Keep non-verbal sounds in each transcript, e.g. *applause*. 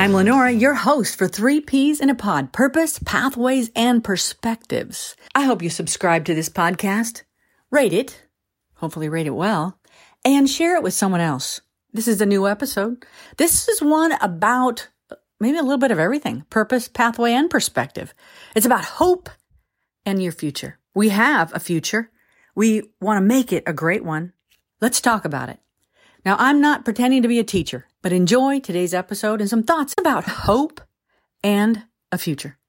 I'm Lenora, your host for Three P's in a Pod Purpose, Pathways, and Perspectives. I hope you subscribe to this podcast, rate it, hopefully, rate it well, and share it with someone else. This is a new episode. This is one about maybe a little bit of everything purpose, pathway, and perspective. It's about hope and your future. We have a future. We want to make it a great one. Let's talk about it. Now, I'm not pretending to be a teacher, but enjoy today's episode and some thoughts about hope and a future.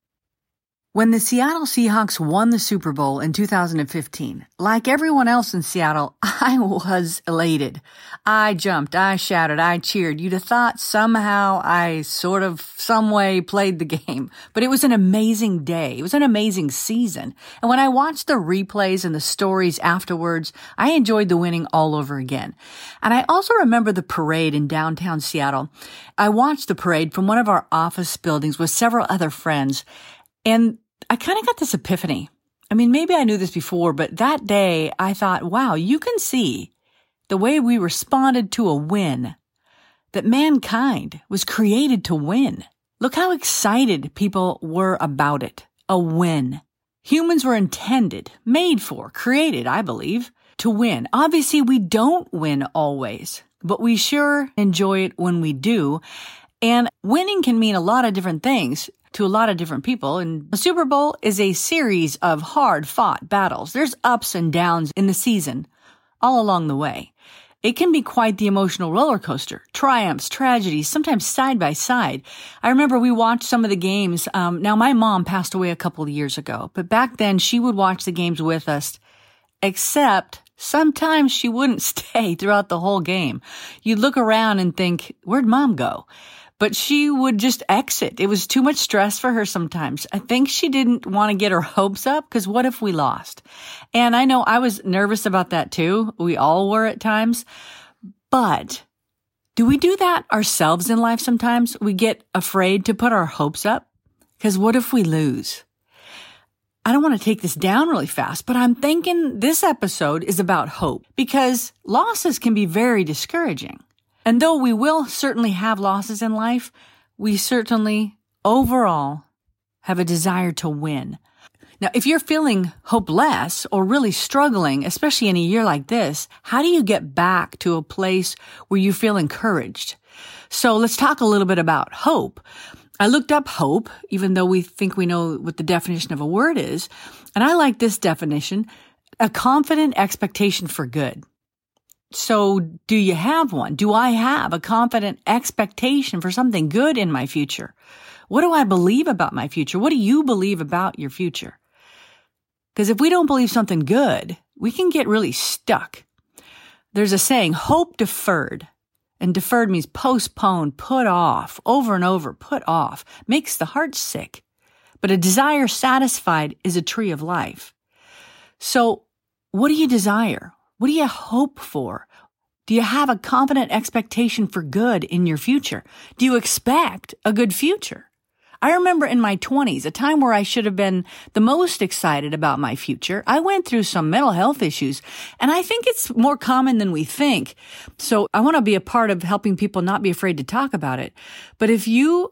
When the Seattle Seahawks won the Super Bowl in 2015, like everyone else in Seattle, *laughs* I was elated. I jumped, I shouted, I cheered. You'd have thought somehow I sort of, some way played the *laughs* game, but it was an amazing day. It was an amazing season. And when I watched the replays and the stories afterwards, I enjoyed the winning all over again. And I also remember the parade in downtown Seattle. I watched the parade from one of our office buildings with several other friends. And I kind of got this epiphany. I mean, maybe I knew this before, but that day I thought, wow, you can see the way we responded to a win, that mankind was created to win. Look how excited people were about it. A win. Humans were intended, made for, created, I believe, to win. Obviously, we don't win always, but we sure enjoy it when we do. And winning can mean a lot of different things to a lot of different people. And the Super Bowl is a series of hard fought battles. There's ups and downs in the season all along the way. It can be quite the emotional roller coaster. Triumphs, tragedies, sometimes side by side. I remember we watched some of the games. Um, now, my mom passed away a couple of years ago, but back then she would watch the games with us, except sometimes she wouldn't *laughs* stay throughout the whole game. You'd look around and think, where'd mom go? But she would just exit. It was too much stress for her sometimes. I think she didn't want to get her hopes up because what if we lost? And I know I was nervous about that too. We all were at times. But do we do that ourselves in life sometimes? We get afraid to put our hopes up because what if we lose? I don't want to take this down really fast, but I'm thinking this episode is about hope because losses can be very discouraging. And though we will certainly have losses in life, we certainly overall have a desire to win. Now, if you're feeling hopeless or really struggling, especially in a year like this, how do you get back to a place where you feel encouraged? So let's talk a little bit about hope. I looked up hope, even though we think we know what the definition of a word is. And I like this definition, a confident expectation for good. So do you have one? Do I have a confident expectation for something good in my future? What do I believe about my future? What do you believe about your future? Because if we don't believe something good, we can get really stuck. There's a saying, hope deferred. And deferred means postponed, put off, over and over, put off, makes the heart sick. But a desire satisfied is a tree of life. So what do you desire? What do you hope for? Do you have a confident expectation for good in your future? Do you expect a good future? I remember in my 20s, a time where I should have been the most excited about my future. I went through some mental health issues, and I think it's more common than we think. So I want to be a part of helping people not be afraid to talk about it. But if you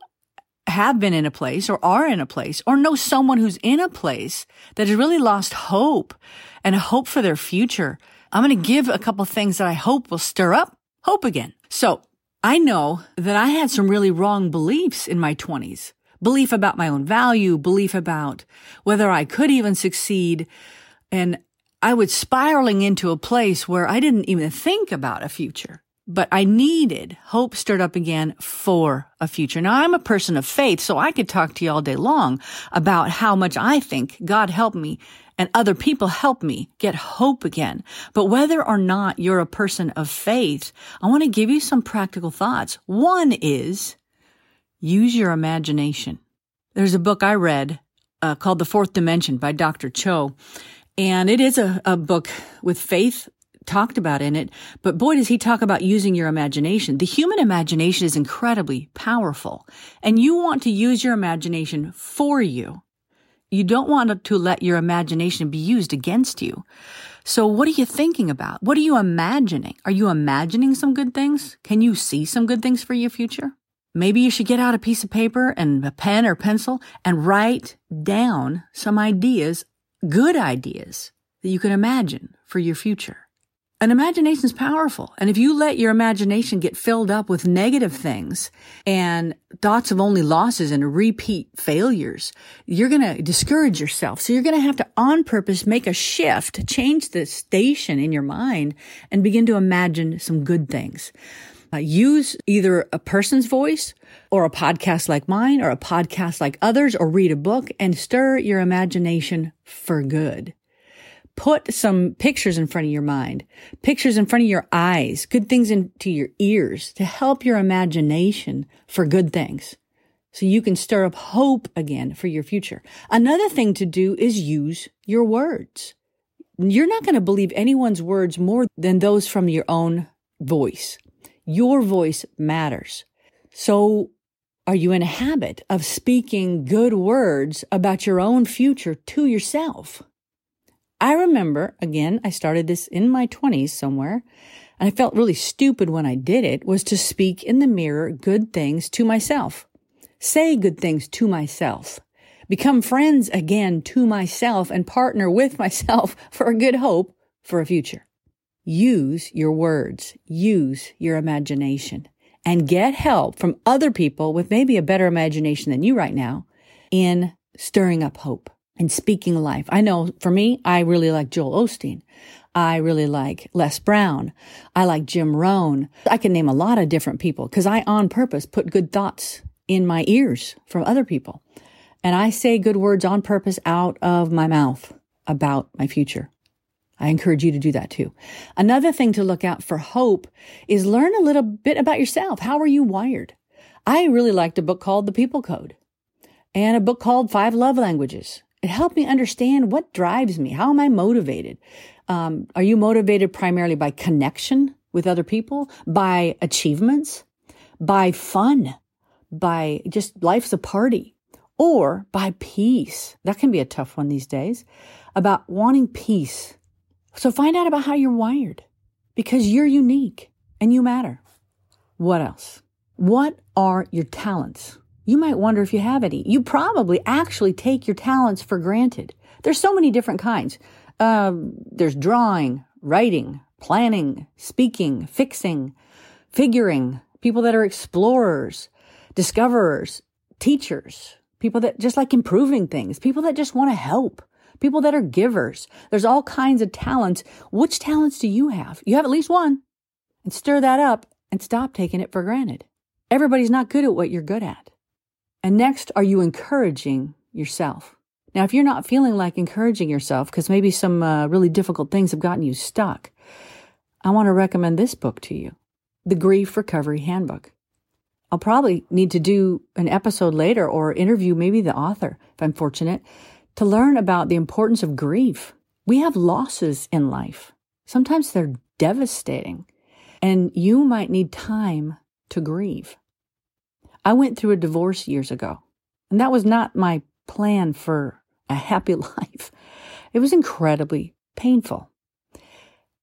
have been in a place or are in a place or know someone who's in a place that has really lost hope and hope for their future, I'm going to give a couple things that I hope will stir up hope again. So I know that I had some really wrong beliefs in my twenties. Belief about my own value, belief about whether I could even succeed. And I was spiraling into a place where I didn't even think about a future but I needed hope stirred up again for a future. Now I'm a person of faith, so I could talk to you all day long about how much I think God helped me and other people help me get hope again. But whether or not you're a person of faith, I want to give you some practical thoughts. One is use your imagination. There's a book I read uh, called The Fourth Dimension by Dr. Cho. And it is a, a book with faith talked about in it, but boy, does he talk about using your imagination. The human imagination is incredibly powerful, and you want to use your imagination for you. You don't want to let your imagination be used against you. So what are you thinking about? What are you imagining? Are you imagining some good things? Can you see some good things for your future? Maybe you should get out a piece of paper and a pen or pencil and write down some ideas, good ideas that you can imagine for your future. An imagination is powerful. And if you let your imagination get filled up with negative things and thoughts of only losses and repeat failures, you're going to discourage yourself. So you're going to have to on purpose make a shift, change the station in your mind and begin to imagine some good things. Uh, use either a person's voice or a podcast like mine or a podcast like others or read a book and stir your imagination for good. Put some pictures in front of your mind, pictures in front of your eyes, good things into your ears to help your imagination for good things. So you can stir up hope again for your future. Another thing to do is use your words. You're not going to believe anyone's words more than those from your own voice. Your voice matters. So are you in a habit of speaking good words about your own future to yourself? I remember, again, I started this in my 20s somewhere, and I felt really stupid when I did it, was to speak in the mirror good things to myself. Say good things to myself. Become friends again to myself and partner with *laughs* myself for a good hope for a future. Use your words. Use your imagination and get help from other people with maybe a better imagination than you right now in stirring up hope and speaking life. I know for me, I really like Joel Osteen. I really like Les Brown. I like Jim Rohn. I can name a lot of different people because I on purpose put good thoughts in my ears from other people. And I say good words on purpose out of my mouth about my future. I encourage you to do that too. Another thing to look out for hope is learn a little bit about yourself. How are you wired? I really liked a book called The People Code and a book called Five Love Languages. It helped me understand what drives me. How am I motivated? Um, are you motivated primarily by connection with other people, by achievements, by fun, by just life's a party, or by peace? That can be a tough one these days about wanting peace. So find out about how you're wired because you're unique and you matter. What else? What are your talents? You might wonder if you have any. You probably actually take your talents for granted. There's so many different kinds. Um, there's drawing, writing, planning, speaking, fixing, figuring, people that are explorers, discoverers, teachers, people that just like improving things, people that just want to help, people that are givers. There's all kinds of talents. Which talents do you have? You have at least one. And stir that up and stop taking it for granted. Everybody's not good at what you're good at. And next, are you encouraging yourself? Now, if you're not feeling like encouraging yourself because maybe some uh, really difficult things have gotten you stuck, I want to recommend this book to you The Grief Recovery Handbook. I'll probably need to do an episode later or interview maybe the author, if I'm fortunate, to learn about the importance of grief. We have losses in life. Sometimes they're devastating, and you might need time to grieve. I went through a divorce years ago, and that was not my plan for a happy *laughs* life. It was incredibly painful.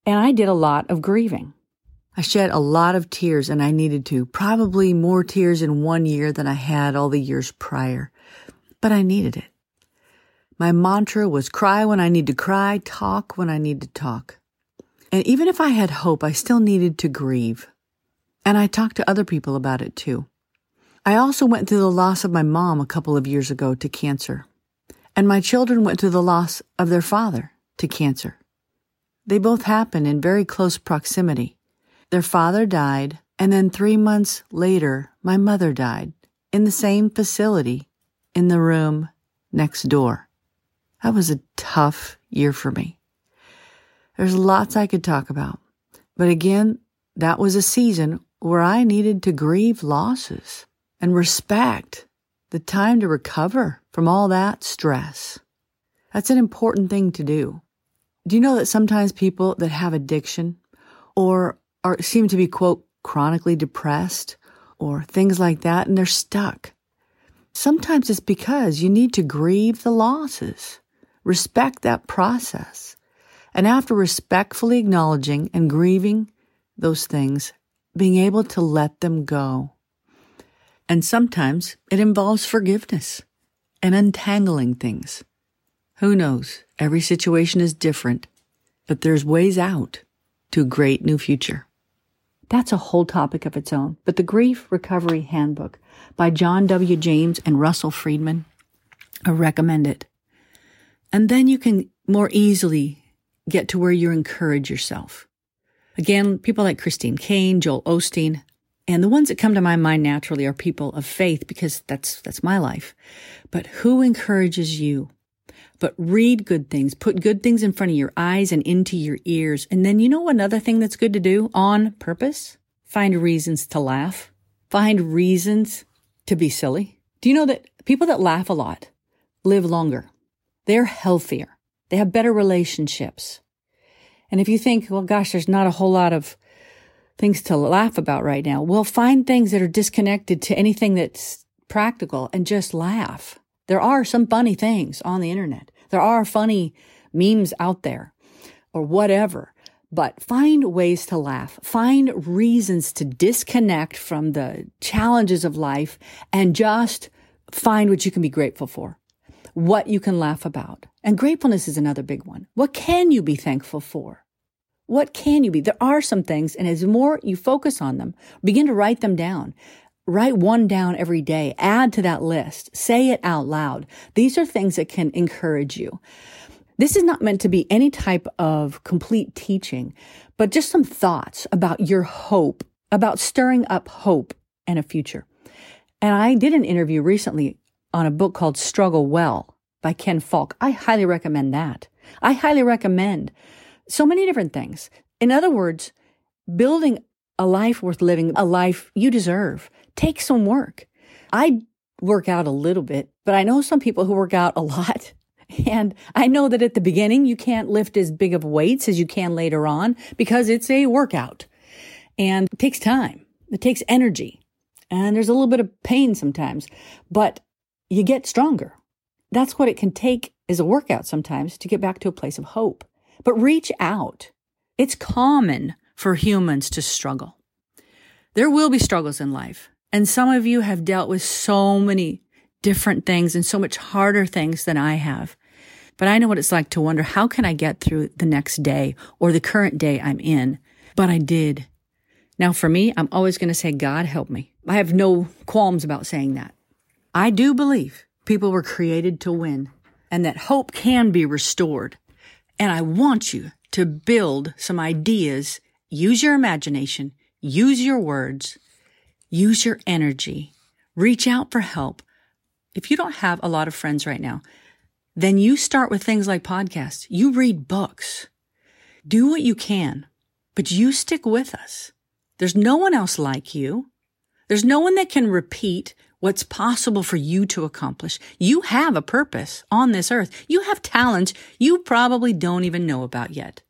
And I did a lot of grieving. I shed a lot of tears and I needed to, probably more tears in one year than I had all the years prior, but I needed it. My mantra was cry when I need to cry, talk when I need to talk. And even if I had hope, I still needed to grieve. And I talked to other people about it too. I also went through the loss of my mom a couple of years ago to cancer, and my children went through the loss of their father to cancer. They both happened in very close proximity. Their father died, and then three months later, my mother died in the same facility in the room next door. That was a tough year for me. There's lots I could talk about, but again, that was a season where I needed to grieve losses and respect the time to recover from all that stress. That's an important thing to do. Do you know that sometimes people that have addiction or are, seem to be, quote, chronically depressed or things like that, and they're stuck? Sometimes it's because you need to grieve the losses, respect that process. And after respectfully acknowledging and grieving those things, being able to let them go And sometimes it involves forgiveness and untangling things. Who knows? Every situation is different, but there's ways out to a great new future. That's a whole topic of its own. But the Grief Recovery Handbook by John W. James and Russell Friedman, I recommend it. And then you can more easily get to where you encourage yourself. Again, people like Christine Kane, Joel Osteen, and the ones that come to my mind naturally are people of faith because that's, that's my life. But who encourages you? But read good things, put good things in front of your eyes and into your ears. And then you know another thing that's good to do on purpose? Find reasons to laugh. Find reasons to be silly. Do you know that people that laugh a lot live longer? They're healthier. They have better relationships. And if you think, well, gosh, there's not a whole lot of things to laugh about right now, well, find things that are disconnected to anything that's practical and just laugh. There are some funny things on the internet. There are funny memes out there or whatever, but find ways to laugh. Find reasons to disconnect from the challenges of life and just find what you can be grateful for, what you can laugh about. And gratefulness is another big one. What can you be thankful for? What can you be? There are some things, and as more you focus on them, begin to write them down. Write one down every day. Add to that list. Say it out loud. These are things that can encourage you. This is not meant to be any type of complete teaching, but just some thoughts about your hope, about stirring up hope and a future. And I did an interview recently on a book called Struggle Well by Ken Falk. I highly recommend that. I highly recommend so many different things. In other words, building a life worth living, a life you deserve, takes some work. I work out a little bit, but I know some people who work out a *laughs* lot. And I know that at the beginning, you can't lift as big of weights as you can later on because it's a workout and it takes time. It takes energy and there's a little bit of pain sometimes, but you get stronger. That's what it can take as a workout sometimes to get back to a place of hope. But reach out. It's common for humans to struggle. There will be struggles in life. And some of you have dealt with so many different things and so much harder things than I have. But I know what it's like to wonder, how can I get through the next day or the current day I'm in? But I did. Now for me, I'm always going to say, God help me. I have no qualms about saying that. I do believe people were created to win and that hope can be restored. And I want you to build some ideas, use your imagination, use your words, use your energy, reach out for help. If you don't have a lot of friends right now, then you start with things like podcasts. You read books. Do what you can, but you stick with us. There's no one else like you. There's no one that can repeat what's possible for you to accomplish. You have a purpose on this earth. You have talents you probably don't even know about yet.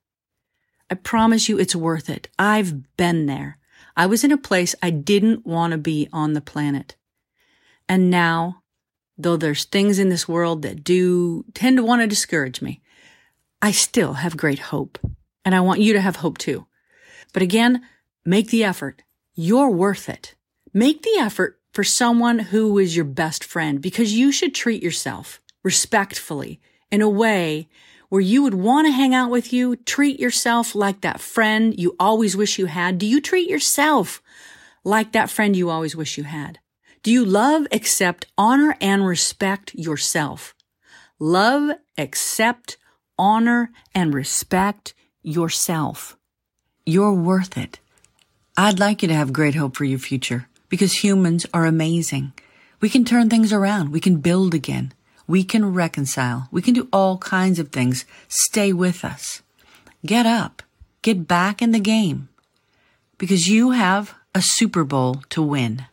I promise you it's worth it. I've been there. I was in a place I didn't want to be on the planet. And now, though there's things in this world that do tend to want to discourage me, I still have great hope. And I want you to have hope too. But again, make the effort. You're worth it. Make the effort for someone who is your best friend because you should treat yourself respectfully in a way where you would want to hang out with you, treat yourself like that friend you always wish you had? Do you treat yourself like that friend you always wish you had? Do you love, accept, honor, and respect yourself? Love, accept, honor, and respect yourself. You're worth it. I'd like you to have great hope for your future because humans are amazing. We can turn things around. We can build again. We can reconcile. We can do all kinds of things. Stay with us. Get up. Get back in the game because you have a Super Bowl to win.